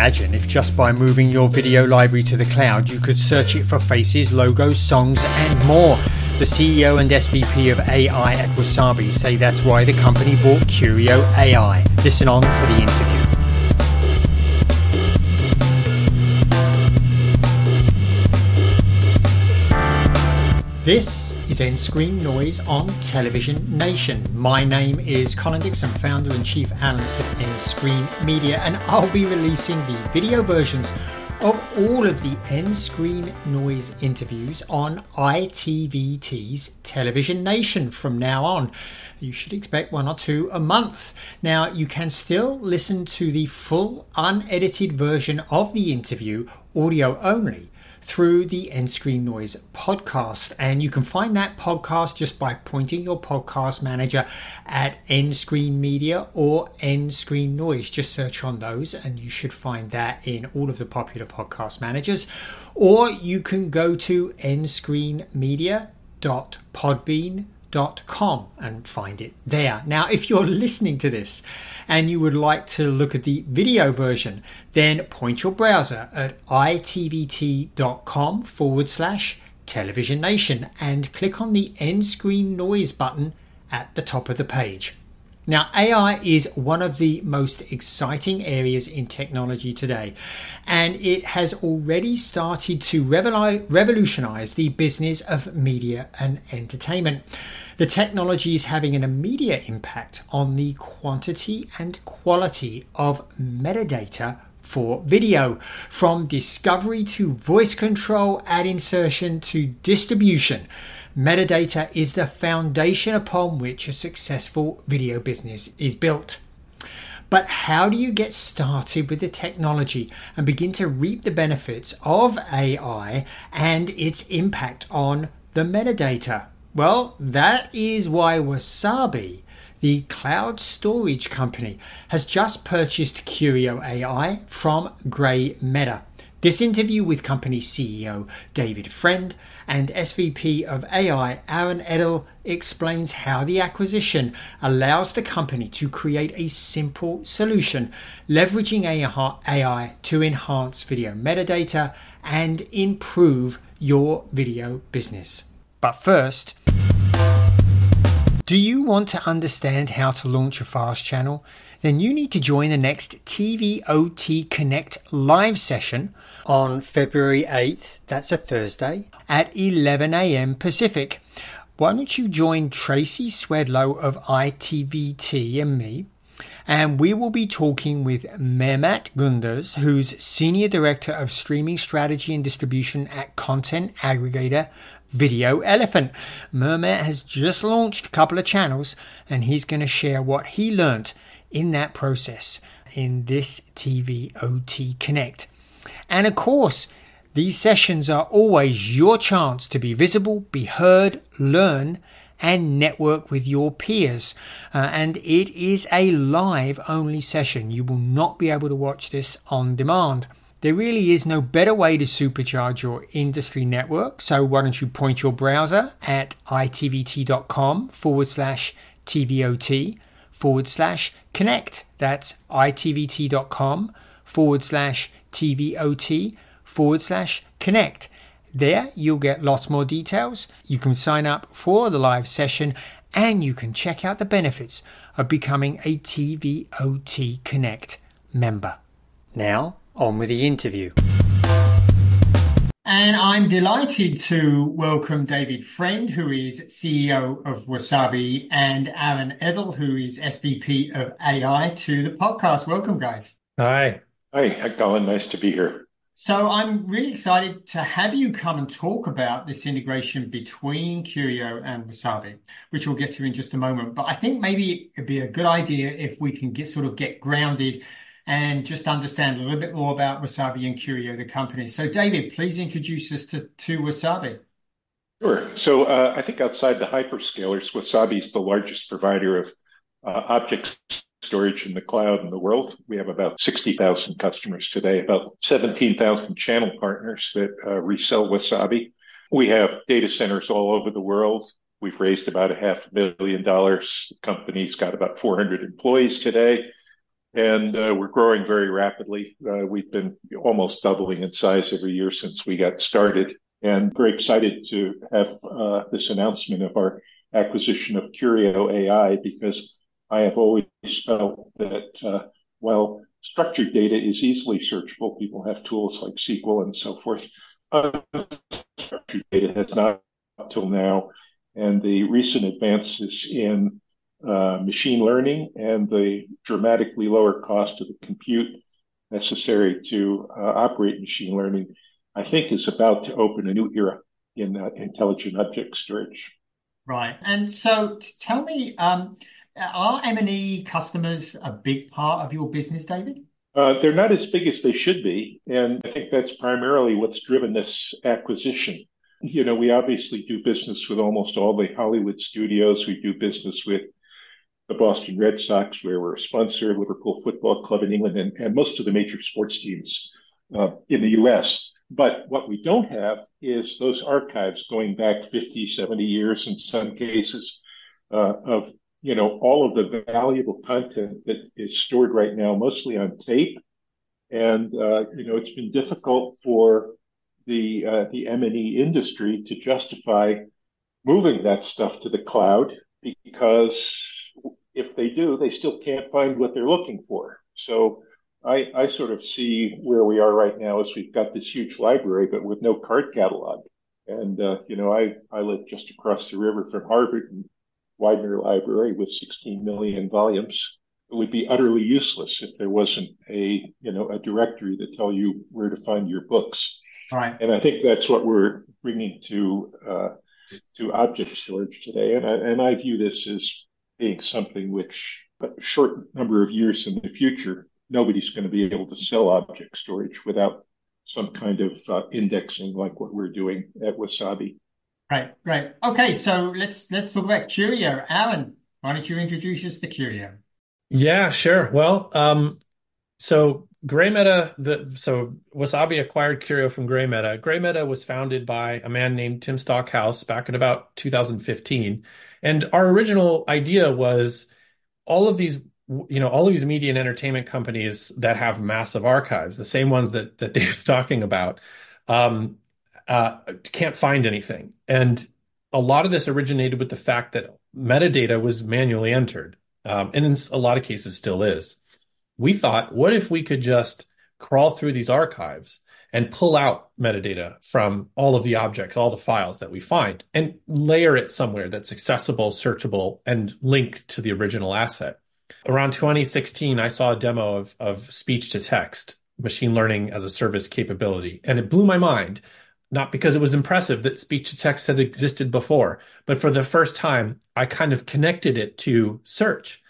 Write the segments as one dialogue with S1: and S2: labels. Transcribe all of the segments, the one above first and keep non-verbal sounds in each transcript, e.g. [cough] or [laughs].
S1: Imagine if just by moving your video library to the cloud, you could search it for faces, logos, songs, and more. The CEO and SVP of AI at Wasabi say that's why the company bought Curio AI. Listen on for the interview. This is nScreenNoise on Television Nation. My name is Colin Dixon, founder and chief analyst of End Screen Media, and I'll be releasing the video versions of all of the End Screen Noise interviews on ITVT's Television Nation from now on. You should expect one or two a month. Now, you can still listen to the full unedited version of the interview, audio only through the nScreenNoise podcast. And you can find that podcast just by pointing your podcast manager at nScreenMedia or nScreenNoise. Just search on those and you should find that in all of the popular podcast managers. Or you can go to nscreenmedia.podbean.com com and find it there. Now, if you're listening to this and you would like to look at the video version, then point your browser at itvt.com forward slash television nation and click on the nScreenNoise button at the top of the page. Now, AI is one of the most exciting areas in technology today, and it has already started to revolutionize the business of media and entertainment. The technology is having an immediate impact on the quantity and quality of metadata for video, from discovery to voice control, ad insertion to distribution. Metadata is the foundation upon which a successful video business is built. But how do you get started with the technology and begin to reap the benefits of AI and its impact on the metadata? Well, that is why Wasabi, the cloud storage company, has just purchased Curio AI from GrayMeta. This interview with company CEO David Friend and SVP of AI Aaron Edell explains how the acquisition allows the company to create a simple solution, leveraging AI to enhance video metadata and improve your video business. But first, do you want to understand how to launch a fast channel? Then you need to join the next TVOT Connect live session on February 8th, that's a Thursday, at 11 a.m. Pacific. Why don't you join Tracy Swedlow of ITVT and me? And we will be talking with Mehmet Gunders, who's Senior Director of Streaming Strategy and Distribution at content aggregator Video Elephant. Mehmet has just launched a couple of channels and he's going to share what he learnt in that process in this TVOT Connect. And of course, these sessions are always your chance to be visible, be heard, learn, and network with your peers. Uh, and it is a live only session. You will not be able to watch this on demand. There really is no better way to supercharge your industry network. So why don't you point your browser at itvt.com forward slash TVOT forward slash connect. That's itvt.com forward slash TVOT forward slash connect. There you'll get lots more details. You can sign up for the live session and you can check out the benefits of becoming a TVOT Connect member. Now, on with the interview. And I'm delighted to welcome David Friend, who is CEO of Wasabi, and Aaron Edell, who is SVP of AI, to the podcast. Welcome, guys.
S2: Hi.
S3: Hi, Colin. Nice to be here.
S1: So I'm really excited to have you come and talk about this integration between Curio and Wasabi, which we'll get to in just a moment. But I think maybe it'd be a good idea if we can get sort of get grounded and just understand a little bit more about Wasabi and Curio, the company. So, David, please introduce us to, to Wasabi.
S3: Sure. So, uh, I think outside the hyperscalers, Wasabi is the largest provider of uh, object storage in the cloud in the world. We have about 60,000 customers today, about 17,000 channel partners that uh, resell Wasabi. We have data centers all over the world. We've raised about a half a million dollars. The company's got about 400 employees today. and uh, we're growing very rapidly. Uh, we've been almost doubling in size every year since we got started, and very excited to have uh, this announcement of our acquisition of Curio AI because I have always felt that uh, while structured data is easily searchable, people have tools like SQL and so forth. Unstructured data has not up until now, and the recent advances in uh, machine learning and the dramatically lower cost of the compute necessary to uh, operate machine learning, I think is about to open a new era in uh, intelligent object storage.
S1: Right. And so tell me, um, are M&E customers a big part of your business, David?
S3: Uh, they're not as big as they should be. And I think that's primarily what's driven this acquisition. You know, we obviously do business with almost all the Hollywood studios. We do business with the Boston Red Sox, where we're a sponsor, Liverpool Football Club in England, and, and most of the major sports teams uh, in the U.S. But what we don't have is those archives going back 50, 70 years in some cases uh, of, you know, all of the valuable content that is stored right now, mostly on tape. And, uh, you know, it's been difficult for the, uh, the M&E industry to justify moving that stuff to the cloud because if they do, they still can't find what they're looking for. So I, I sort of see where we are right now as we've got this huge library, but with no card catalog. And, uh, you know, I, I live just across the river from Harvard and Widener Library with 16 million volumes. It would be utterly useless if there wasn't a, you know, a directory to tell you where to find your books.
S1: Right.
S3: And I think that's what we're bringing to, uh, to object storage today. And I, and I view this as being something which a short number of years in the future, nobody's going to be able to sell object storage without some kind of uh, indexing like what we're doing at Wasabi.
S1: Right, great. Okay, so let's let's talk about Curio. Aaron, why don't you introduce us to Curio?
S2: Yeah, sure. Well, um, so GrayMeta, the so Wasabi acquired Curio from GrayMeta. Grey Meta was founded by a man named Tim Stockhouse back in about 2015. And our original idea was all of these, you know, all of these media and entertainment companies that have massive archives, the same ones that that Dave's [laughs] talking about, um, uh, can't find anything. And a lot of this originated with the fact that metadata was manually entered, um, and in a lot of cases still is. We thought, what if we could just crawl through these archives and pull out metadata from all of the objects, all the files that we find, and layer it somewhere that's accessible, searchable, and linked to the original asset. Around 2016, I saw a demo of, of speech to text, machine learning as a service capability, and it blew my mind. Not because it was impressive that speech to text had existed before, but for the first time, I kind of connected it to search.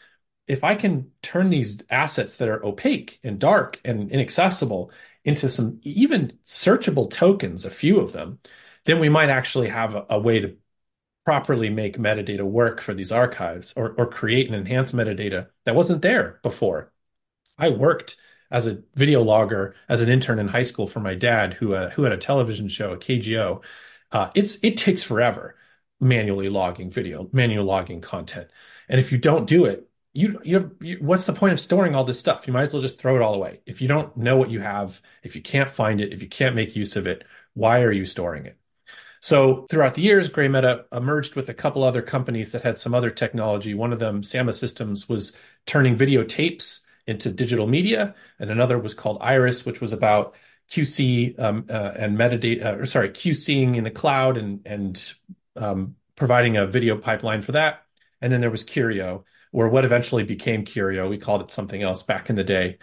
S2: If I can turn these assets that are opaque and dark and inaccessible into some even searchable tokens, a few of them, then we might actually have a, a way to properly make metadata work for these archives or, or create and enhance metadata that wasn't there before. I worked as a video logger as an intern in high school for my dad, who uh, who had a television show, a KGO. Uh, it's it takes forever manually logging video, manual logging content, and if you don't do it, you, you, you, what's the point of storing all this stuff? You might as well just throw it all away. If you don't know what you have, if you can't find it, if you can't make use of it, why are you storing it? So throughout the years, GrayMeta emerged with a couple other companies that had some other technology. One of them, SAMMA Systems, was turning video tapes into digital media, and another was called Iris, which was about QC um, uh, and metadata, or sorry, QCing in the cloud and and um, providing a video pipeline for that. And then there was Curio, or what eventually became Curio. We called it something else back in the day.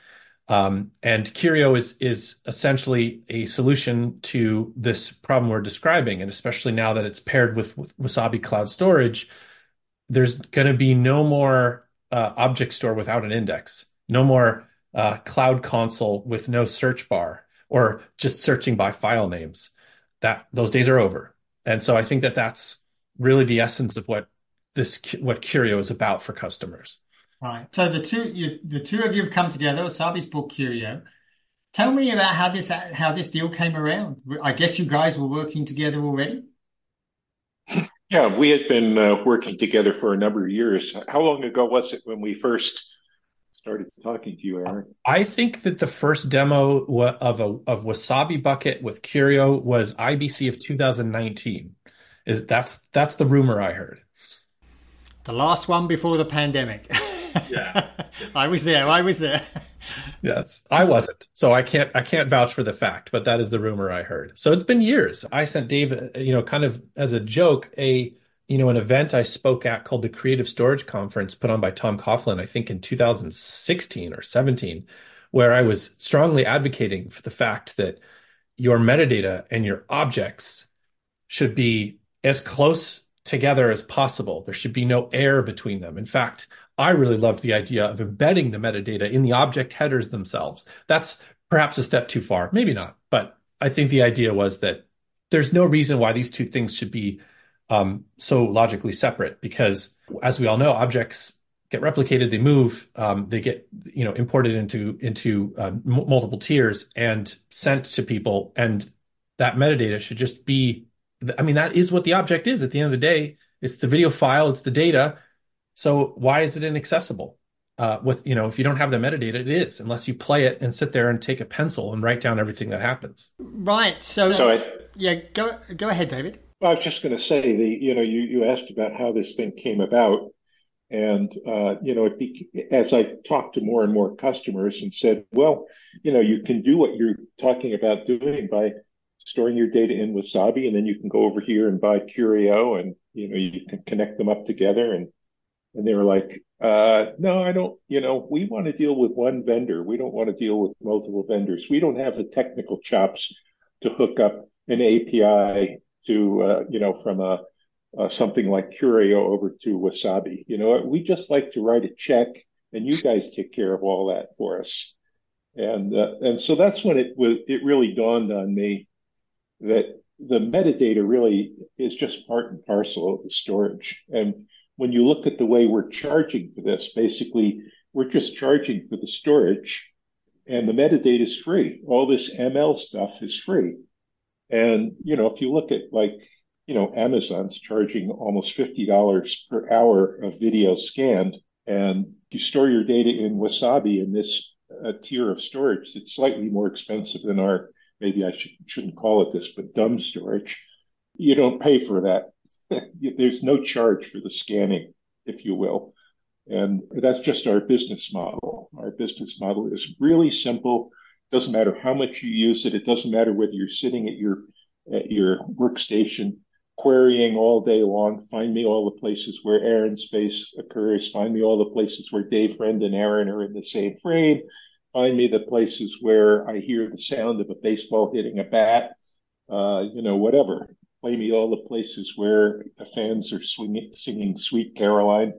S2: Um, and Curio is is essentially a solution to this problem we're describing, and especially now that it's paired with, with Wasabi Cloud Storage, there's going to be no more uh, object store without an index, no more uh, Cloud Console with no search bar, or just searching by file names. That those days are over, and so I think that that's really the essence of what this what Curio is about for customers.
S1: Right. So the two you, the two of you have come together. Wasabi's book Curio. Tell me about how this how this deal came around. I guess you guys were working together already.
S3: Yeah, we had been uh, working together for a number of years. How long ago was it when we first started talking to you, Aaron.
S2: I think that the first demo of a of Wasabi Bucket with Curio was IBC of 2019. Is that's that's the rumor I heard.
S1: The last one before the pandemic. [laughs]
S2: Yeah.
S1: I was there. I was there.
S2: yes, I wasn't. So I can't I can't vouch for the fact, but that is the rumor I heard. So it's been years. I sent Dave, you know, kind of as a joke, a you know, an event I spoke at called the Creative Storage Conference put on by Tom Coughlin, I think in 2016 or 17, where I was strongly advocating for the fact that your metadata and your objects should be as close together as possible. There should be no air between them. In fact, I really loved the idea of embedding the metadata in the object headers themselves. That's perhaps a step too far, maybe not, but I think the idea was that there's no reason why these two things should be um, so logically separate because, as we all know, objects get replicated, they move, um, they get you know imported into into uh, m- multiple tiers and sent to people, and that metadata should just be. I mean, that is what the object is at the end of the day. It's the video file, it's the data, so why is it inaccessible? Uh, with you know, if you don't have the metadata, it is unless you play it and sit there and take a pencil and write down everything that happens.
S1: Right. So, so I, yeah, go go ahead, David.
S3: I was just going to say the you know you you asked about how this thing came about, and uh, you know be, as I talked to more and more customers and said, well, you know you can do what you're talking about doing by storing your data in Wasabi, and then you can go over here and buy Curio, and you know you can connect them up together and and they were like, uh, no, I don't, you know, we want to deal with one vendor. We don't want to deal with multiple vendors. We don't have the technical chops to hook up an API to, uh, you know, from a, uh, something like Curio over to Wasabi. You know, we just like to write a check and you guys take care of all that for us. And, uh, and so that's when it it really dawned on me that the metadata really is just part and parcel of the storage. And when you look at the way we're charging for this, basically we're just charging for the storage and the metadata is free. All this ML stuff is free. And, you know, if you look at like, you know, Amazon's charging almost $50 per hour of video scanned and you store your data in Wasabi in this uh, tier of storage that's slightly more expensive than our, maybe I should, shouldn't call it this, but dumb storage. You don't pay for that [laughs] there's no charge for the scanning, if you will. And that's just our business model. Our business model is really simple. It doesn't matter how much you use it. It doesn't matter whether you're sitting at your at your workstation querying all day long. Find me all the places where Aaron's space occurs. Find me all the places where Dave Friend and Aaron are in the same frame. Find me the places where I hear the sound of a baseball hitting a bat. Uh, you know, whatever play me all the places where the fans are swinging, singing Sweet Caroline.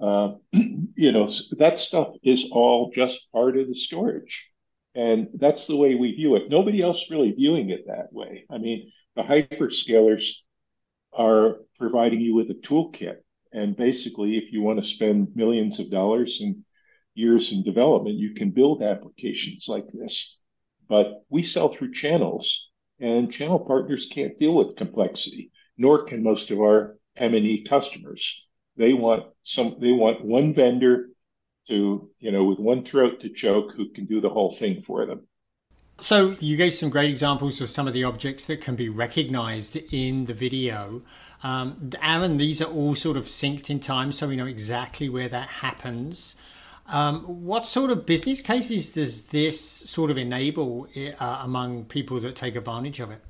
S3: Uh, [clears throat] you know, that stuff is all just part of the storage. And that's the way we view it. Nobody else really viewing it that way. I mean, the hyperscalers are providing you with a toolkit. And basically, if you want to spend millions of dollars and years in development, you can build applications like this. But we sell through channels and channel partners can't deal with complexity, nor can most of our M&E customers. They want some, they want one vendor to, you know, with one throat to choke who can do the whole thing for them.
S1: So you gave some great examples of some of the objects that can be recognized in the video. Um, Aaron, these are all sort of synced in time, so we know exactly where that happens. Um, what sort of business cases does this sort of enable uh, among people that take advantage of it?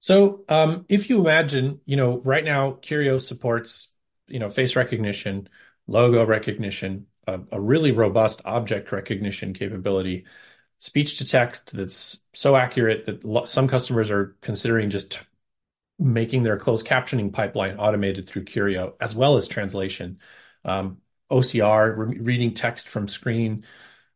S2: So, um, if you imagine, you know, right now Curio supports, you know, face recognition, logo recognition, a, a really robust object recognition capability, speech to text that's so accurate that some customers are considering just making their closed captioning pipeline automated through Curio, as well as translation. Um, OCR, re- reading text from screen,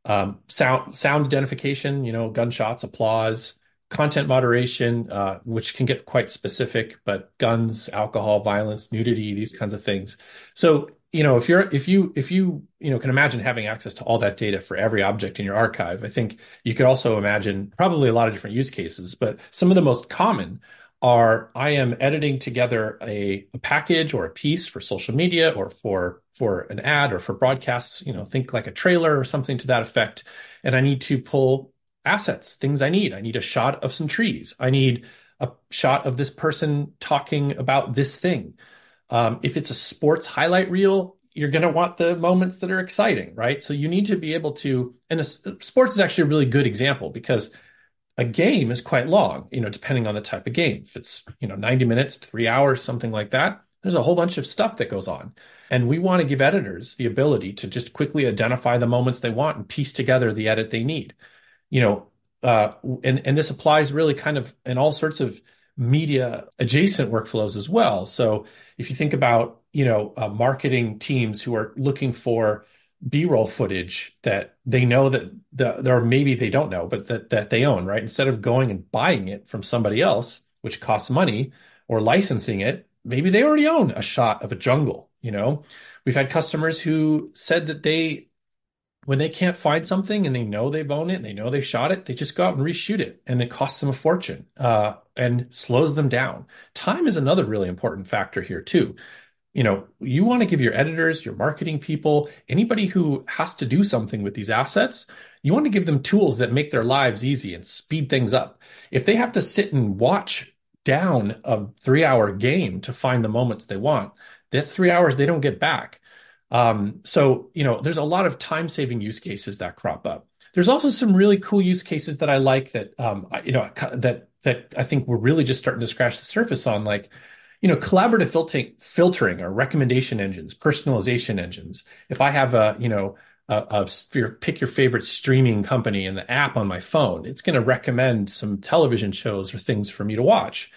S2: um, sound sound identification, you know, gunshots, applause, content moderation, uh, which can get quite specific, but guns, alcohol, violence, nudity, these kinds of things. So, you know, if you're if you if you you know can imagine having access to all that data for every object in your archive, I think you could also imagine probably a lot of different use cases, but some of the most common are I am editing together a, a, package or a piece for social media or for for an ad or for broadcasts, you know, think like a trailer or something to that effect. And I need to pull assets, things I need. I need a shot of some trees. I need a shot of this person talking about this thing. Um, if it's a sports highlight reel, you're going to want the moments that are exciting, right? So you need to be able to, and a, sports is actually a really good example because a game is quite long, you know, depending on the type of game. If it's, you know, 90 minutes, three hours, something like that, there's a whole bunch of stuff that goes on. And we want to give editors the ability to just quickly identify the moments they want and piece together the edit they need. You know, uh, and, and this applies really kind of in all sorts of media adjacent workflows as well. So if you think about, you know, uh, marketing teams who are looking for b-roll footage that they know that the or maybe they don't know but that that they own right instead of going and buying it from somebody else which costs money or licensing it maybe they already own a shot of a jungle you know we've had customers who said that they when they can't find something and they know they've owned it and they know they shot it they just go out and reshoot it and it costs them a fortune uh, and slows them down time is another really important factor here too you know, you want to give your editors, your marketing people, anybody who has to do something with these assets, you want to give them tools that make their lives easy and speed things up. If they have to sit and watch down a three hour game to find the moments they want, that's three hours they don't get back. Um, so, you know, there's a lot of time saving use cases that crop up. There's also some really cool use cases that I like that, um, you know, that, that I think we're really just starting to scratch the surface on, like, you know, collaborative filtering, filtering or recommendation engines, personalization engines. If I have a, you know, a, a pick your favorite streaming company in the app on my phone, it's going to recommend some television shows or things for me to watch.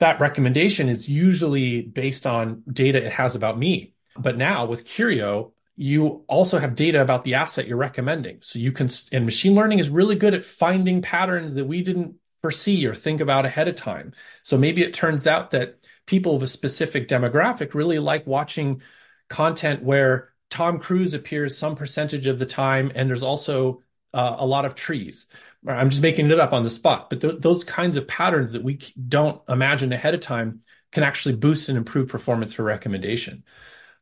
S2: That recommendation is usually based on data it has about me. But now with Curio, you also have data about the asset you're recommending. So you can, and machine learning is really good at finding patterns that we didn't foresee or think about ahead of time. So maybe it turns out that people of a specific demographic really like watching content where Tom Cruise appears some percentage of the time, and there's also uh, a lot of trees. I'm just making it up on the spot, but th- those kinds of patterns that we don't imagine ahead of time can actually boost and improve performance for recommendation.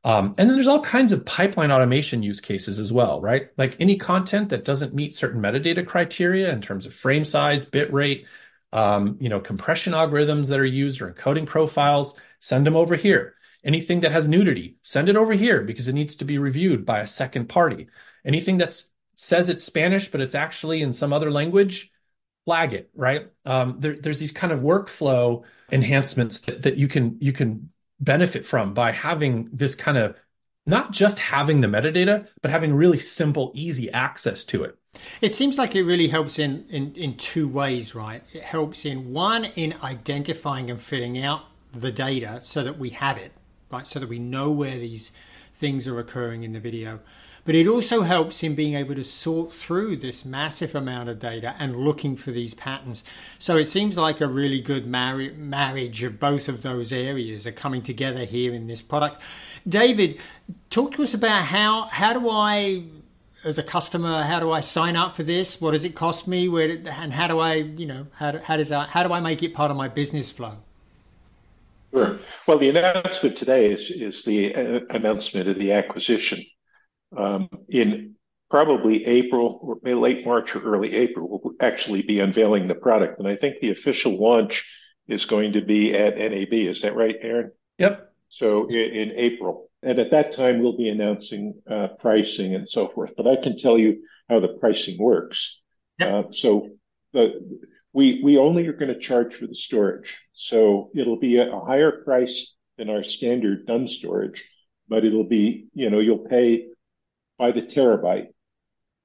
S2: Um, and then there's all kinds of pipeline automation use cases as well, right? Like any content that doesn't meet certain metadata criteria in terms of frame size, bit rate, um, you know, compression algorithms that are used or encoding profiles, send them over here. Anything that has nudity, send it over here because it needs to be reviewed by a second party. Anything that says it's Spanish, but it's actually in some other language, flag it, right? Um, there, there's these kind of workflow enhancements that, that you can, you can benefit from by having this kind of not just having the metadata, but having really simple, easy access to it.
S1: It seems like it really helps in, in, in two ways, right? It helps in one, in identifying and filling out the data so that we have it, right? So that we know where these things are occurring in the video. But it also helps in being able to sort through this massive amount of data and looking for these patterns. So it seems like a really good mar- marriage of both of those areas are coming together here in this product. David, talk to us about how how do I as a customer, how do I sign up for this? What does it cost me? Where and how do I, you know, how, how does that, how do I make it part of my business flow?
S3: Sure. Well, the announcement today is is the uh, announcement of the acquisition. Um, in probably April or late March or early April, we'll actually be unveiling the product, and I think the official launch is going to be at NAB. Is that right, Aaron?
S2: Yep.
S3: So in, in April. And at that time, we'll be announcing uh, pricing and so forth. But I can tell you how the pricing works. Yep. Uh, so the, we we only are going to charge for the storage. So it'll be a, a higher price than our standard done storage, but it'll be you know you'll pay by the terabyte.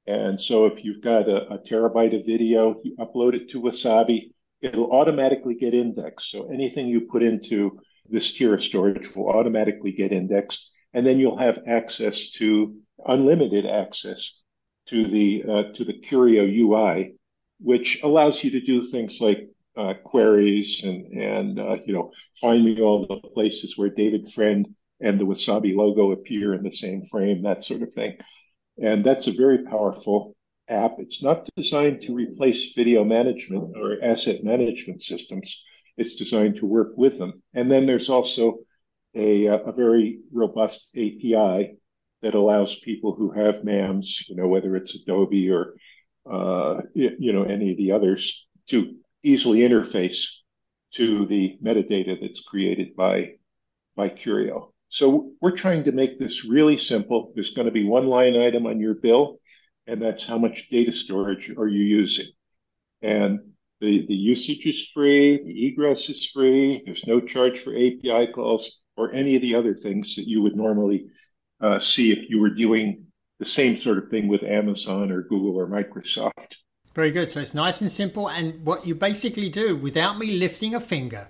S3: And so if you've got a, a terabyte of video, you upload it to Wasabi, it'll automatically get indexed. So anything you put into this tier of storage will automatically get indexed, and then you'll have access to unlimited access to the uh, to the Curio UI, which allows you to do things like uh, queries and and uh, you know find me all the places where David Friend and the Wasabi logo appear in the same frame, that sort of thing. And that's a very powerful app. It's not designed to replace video management or asset management systems It's designed to work with them. And then there's also a, a very robust API that allows people who have MAMs, you know, whether it's Adobe or, uh, you know, any of the others, to easily interface to the metadata that's created by, by Curio. So we're trying to make this really simple. There's going to be one line item on your bill, and that's how much data storage are you using. And the, the usage is free, the egress is free, there's no charge for API calls or any of the other things that you would normally uh, see if you were doing the same sort of thing with Amazon or Google or Microsoft.
S1: Very good. So it's nice and simple. And what you basically do without me lifting a finger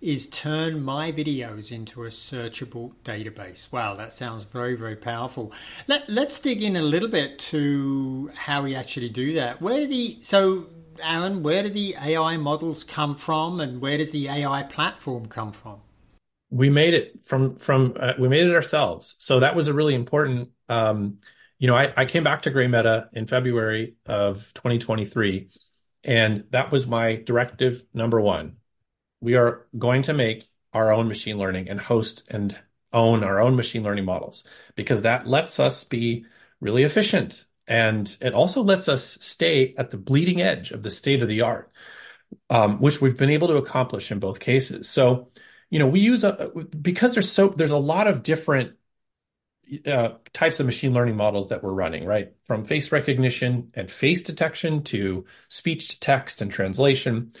S1: is turn my videos into a searchable database. Wow, that sounds very, very powerful. Let, let's dig in a little bit to how we actually do that. Where the, so Aaron, where do the AI models come from and where does the AI platform come from?
S2: we made it from from uh, we made it ourselves. So that was a really important. Um, you know, I, I came back to GrayMeta in February of 2023, and that was my directive number one. We are going to make our own machine learning and host and own our own machine learning models because that lets us be really efficient and it also lets us stay at the bleeding edge of the state of the art, um, which we've been able to accomplish in both cases. So you know, we use a because there's so there's a lot of different uh, types of machine learning models that we're running, right? From face recognition and face detection to speech to text and translation.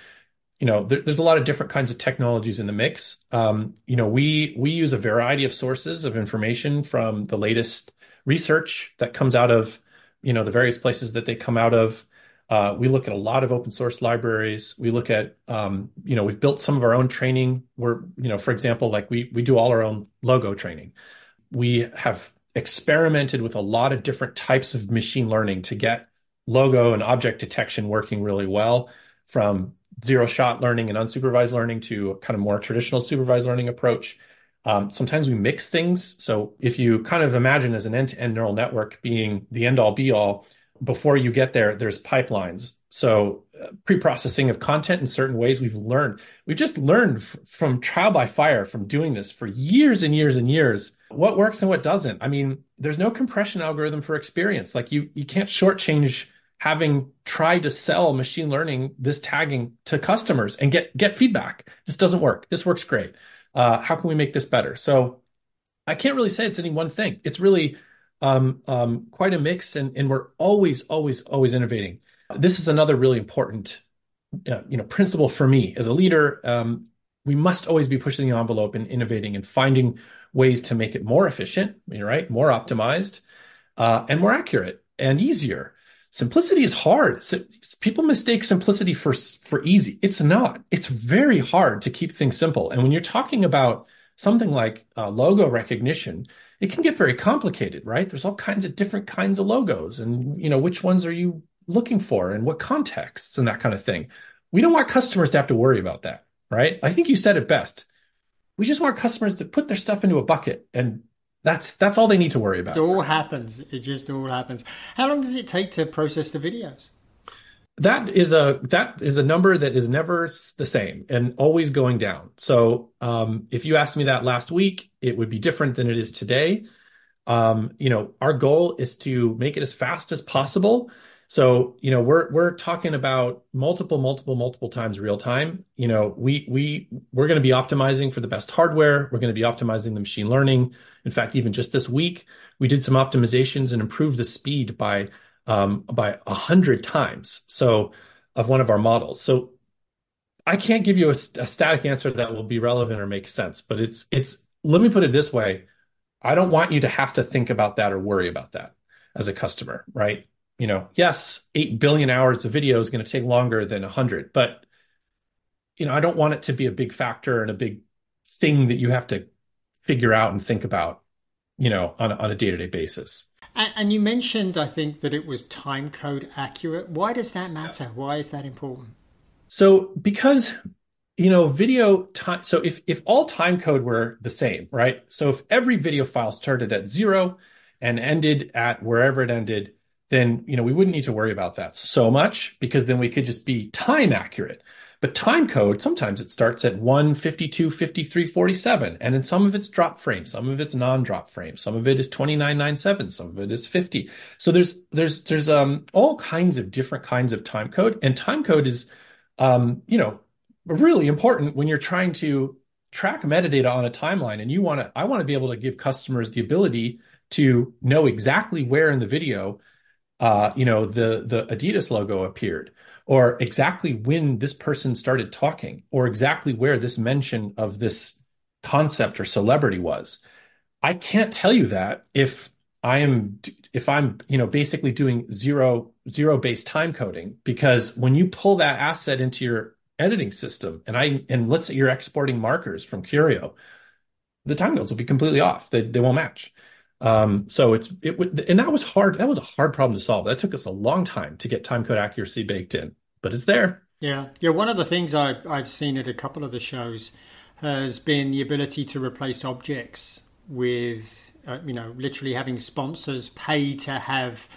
S2: You know, there, there's a lot of different kinds of technologies in the mix. Um, you know, we we use a variety of sources of information from the latest research that comes out of, you know, the various places that they come out of. Uh, we look at a lot of open source libraries. We look at, um, you know, we've built some of our own training. We're, you know, for example, like we we do all our own logo training. We have experimented with a lot of different types of machine learning to get logo and object detection working really well, from zero shot learning and unsupervised learning to kind of more traditional supervised learning approach. Um, sometimes we mix things. So if you kind of imagine as an end to end neural network being the end all be all before you get there, there's pipelines. So uh, pre-processing of content in certain ways we've learned. We've just learned f- from trial by fire from doing this for years and years and years what works and what doesn't. I mean, there's no compression algorithm for experience. Like you, you can't shortchange having tried to sell machine learning this tagging to customers and get get feedback. This doesn't work. This works great. Uh, how can we make this better? So I can't really say it's any one thing. It's really um, um, quite a mix, and, and we're always, always, always innovating. This is another really important, uh, you know, principle for me as a leader. Um, we must always be pushing the envelope and innovating and finding ways to make it more efficient, right, more optimized, uh, and more accurate and easier. Simplicity is hard. So people mistake simplicity for for easy. It's not. It's very hard to keep things simple. And when you're talking about something like uh, logo recognition, it can get very complicated, right? There's all kinds of different kinds of logos and, you know, which ones are you looking for and what contexts and that kind of thing. We don't want customers to have to worry about that, right? I think you said it best. We just want customers to put their stuff into a bucket and that's that's all they need to worry about.
S1: It all happens. It just all happens. How long does it take to process the videos?
S2: that is a that is a number that is never the same and always going down. So um, if you asked me that last week, it would be different than it is today. Um, you know, our goal is to make it as fast as possible. So you know, we're we're talking about multiple, multiple, multiple times real time. You know, we we we're going to be optimizing for the best hardware. We're going to be optimizing the machine learning. In fact, even just this week, we did some optimizations and improved the speed by um, by a hundred times. So of one of our models. So I can't give you a, a, static answer that will be relevant or make sense, but it's it's. Let me put it this way: I don't want you to have to think about that or worry about that as a customer, right? You know, yes, eight billion hours of video is going to take longer than a hundred, but you know, I don't want it to be a big factor and a big thing that you have to figure out and think about, you know, on a, on a day to day basis.
S1: And, and, you mentioned, I think, that it was time code accurate. Why does that matter? Why is that important?
S2: So, because you know, video time. So, if if all time code were the same, right? So, if every video file started at zero and ended at wherever it ended, then you know we wouldn't need to worry about that so much because then we could just be time accurate. But time code, sometimes it starts at 1, 52, 53, 47. And in some of it's drop frame, some of it's non-drop frame, some of it is 2997, some of it is 50. So there's there's there's um all kinds of different kinds of time code. And time code is um, you know, really important when you're trying to track metadata on a timeline and you want to I want to be able to give customers the ability to know exactly where in the video uh, you know the the Adidas logo appeared or exactly when this person started talking or exactly where this mention of this concept or celebrity was. I can't tell you that if i am if i'm you know basically doing zero zero based time coding because when you pull that asset into your editing system and i and let's say you're exporting markers from curio the time codes will be completely off. They, they won't match um, so it's it and that was hard. That was a hard problem to solve. That took us a long time to get time code accuracy baked in, but it's there.
S1: Yeah, yeah. One of the things I, I've seen at a couple of the shows has been the ability to replace objects with, uh, you know, literally having sponsors pay to have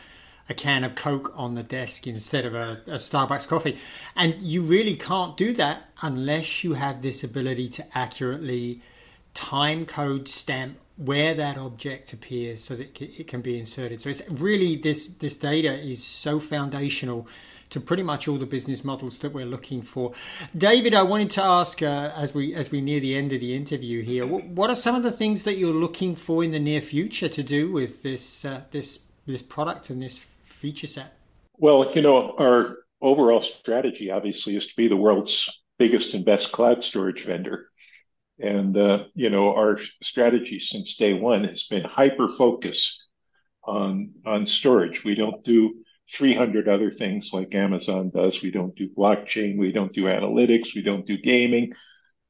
S1: a can of Coke on the desk instead of a, a, Starbucks coffee. And you really can't do that unless you have this ability to accurately time code stamp where that object appears so that it can be inserted. So it's really this this data is so foundational to pretty much all the business models that we're looking for. David, I wanted to ask uh, as we as we near the end of the interview here, what are some of the things that you're looking for in the near future to do with this uh, this this product and this feature set?
S3: Well, you know, our overall strategy obviously is to be the world's biggest and best cloud storage vendor. And, uh, you know, our strategy since day one has been hyper focus on, on storage. We don't do 300 other things like Amazon does. We don't do blockchain. We don't do analytics. We don't do gaming.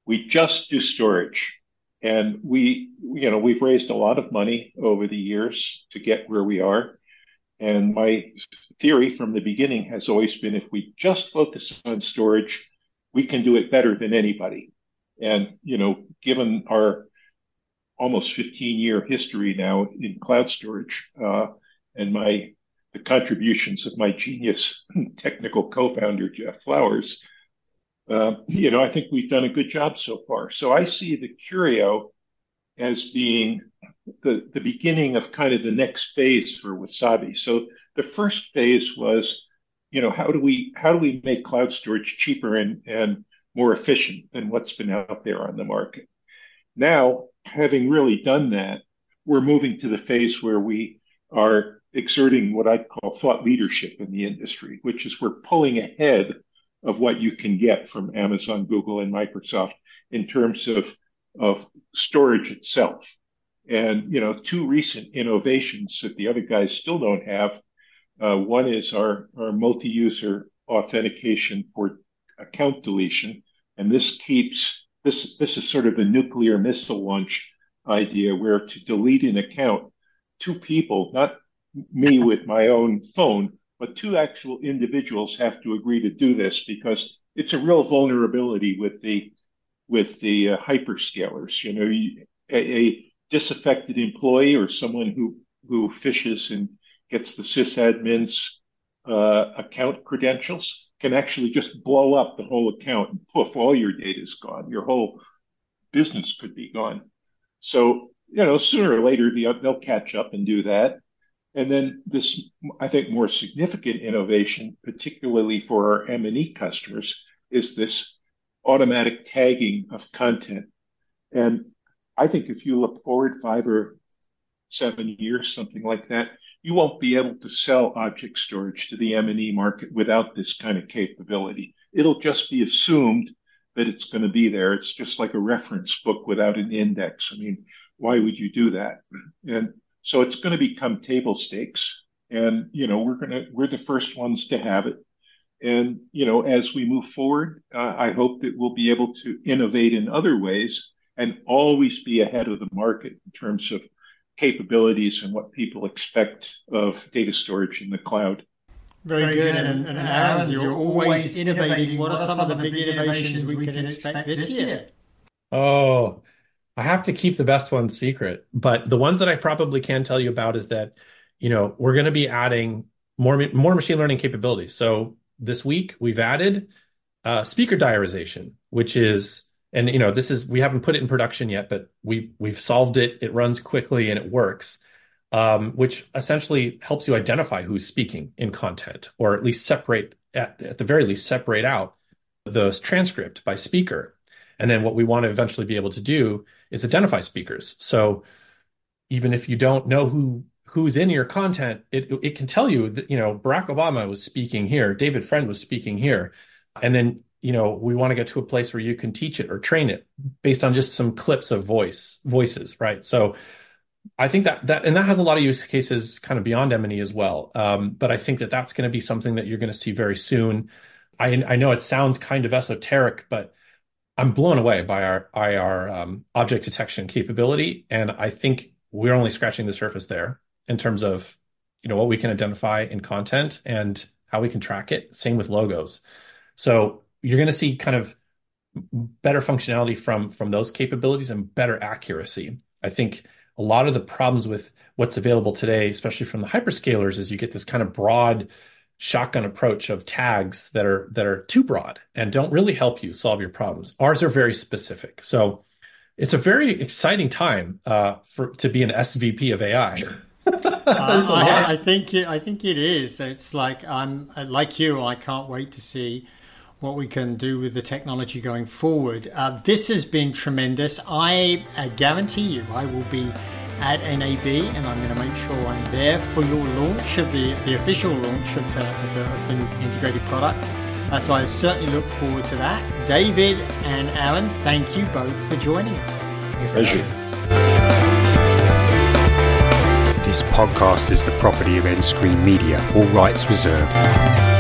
S3: We just do storage. And we, you know, we've raised a lot of money over the years to get where we are. And my theory from the beginning has always been if we just focus on storage, we can do it better than anybody. And, you know, given our almost 15 year history now in cloud storage, uh, and my, the contributions of my genius [laughs] technical co-founder, Jeff Flowers, uh, you know, I think we've done a good job so far. So I see the Curio as being the, the beginning of kind of the next phase for Wasabi. So the first phase was, you know, how do we, how do we make cloud storage cheaper and, and more efficient than what's been out there on the market. Now, having really done that, we're moving to the phase where we are exerting what I call thought leadership in the industry, which is we're pulling ahead of what you can get from Amazon, Google, and Microsoft in terms of, of storage itself. And, you know, two recent innovations that the other guys still don't have. Uh, one is our, our multi-user authentication for account deletion. And this keeps this this is sort of a nuclear missile launch idea where to delete an account, two people, not me with my own phone, but two actual individuals have to agree to do this because it's a real vulnerability with the with the uh, hyperscalers. You know, a, a, disaffected employee or someone who who phishes and gets the sysadmin's Uh, account credentials can actually just blow up the whole account and poof, all your data is gone. Your whole business could be gone. So, you know, sooner or later they'll catch up and do that. And then this, I think, more significant innovation, particularly for our M&E customers, is this automatic tagging of content. And I think if you look forward five or seven years, something like that, you won't be able to sell object storage to the M&E market without this kind of capability. It'll just be assumed that it's going to be there. It's just like a reference book without an index. I mean, why would you do that? And so it's going to become table stakes. And, you know, we're going to, we're the first ones to have it. And, you know, as we move forward, uh, I hope that we'll be able to innovate in other ways and always be ahead of the market in terms of capabilities and what people expect of data storage in the cloud.
S1: Very, Very good. good. And, and, and Aaron, you're always innovating. What are some of the big innovations we can expect this year?
S2: Oh, I have to keep the best ones secret. But the ones that I probably can tell you about is that, you know, we're going to be adding more more machine learning capabilities. So this week we've added uh, speaker diarization, which is, and you know, this is we haven't put it in production yet, but we we've solved it. It runs quickly and it works, um, which essentially helps you identify who's speaking in content, or at least separate at, at the very least separate out the transcript by speaker. And then what we want to eventually be able to do is identify speakers. So even if you don't know who who's in your content, it it can tell you that you know Barack Obama was speaking here, David Friend was speaking here, and then you know we want to get to a place where you can teach it or train it based on just some clips of voice voices, right? So I think that that and that has a lot of use cases kind of beyond M&E as well. Um, but I think that that's going to be something that you're going to see very soon. I I know it sounds kind of esoteric, but I'm blown away by our by our um, object detection capability, and I think we're only scratching the surface there in terms of you know what we can identify in content and how we can track it. Same with logos. So you're going to see kind of better functionality from from those capabilities and better accuracy. I think a lot of the problems with what's available today, especially from the hyperscalers, is you get this kind of broad shotgun approach of tags that are that are too broad and don't really help you solve your problems. Ours are very specific. So it's a very exciting time uh, for to be an SVP of AI.
S1: uh, [laughs] I, I, think it, I think it is. It's like I'm like you. I can't wait to see what we can do with the technology going forward. Uh, this has been tremendous. I, I guarantee you, I will be at NAB, and I'm going to make sure I'm there for your launch of the, the official launch of, the, of the, of the integrated product. Uh, so I certainly look forward to that. David and Aaron, thank you both for joining us.
S3: Pleasure.
S4: This podcast is the property of nScreenMedia, all rights reserved.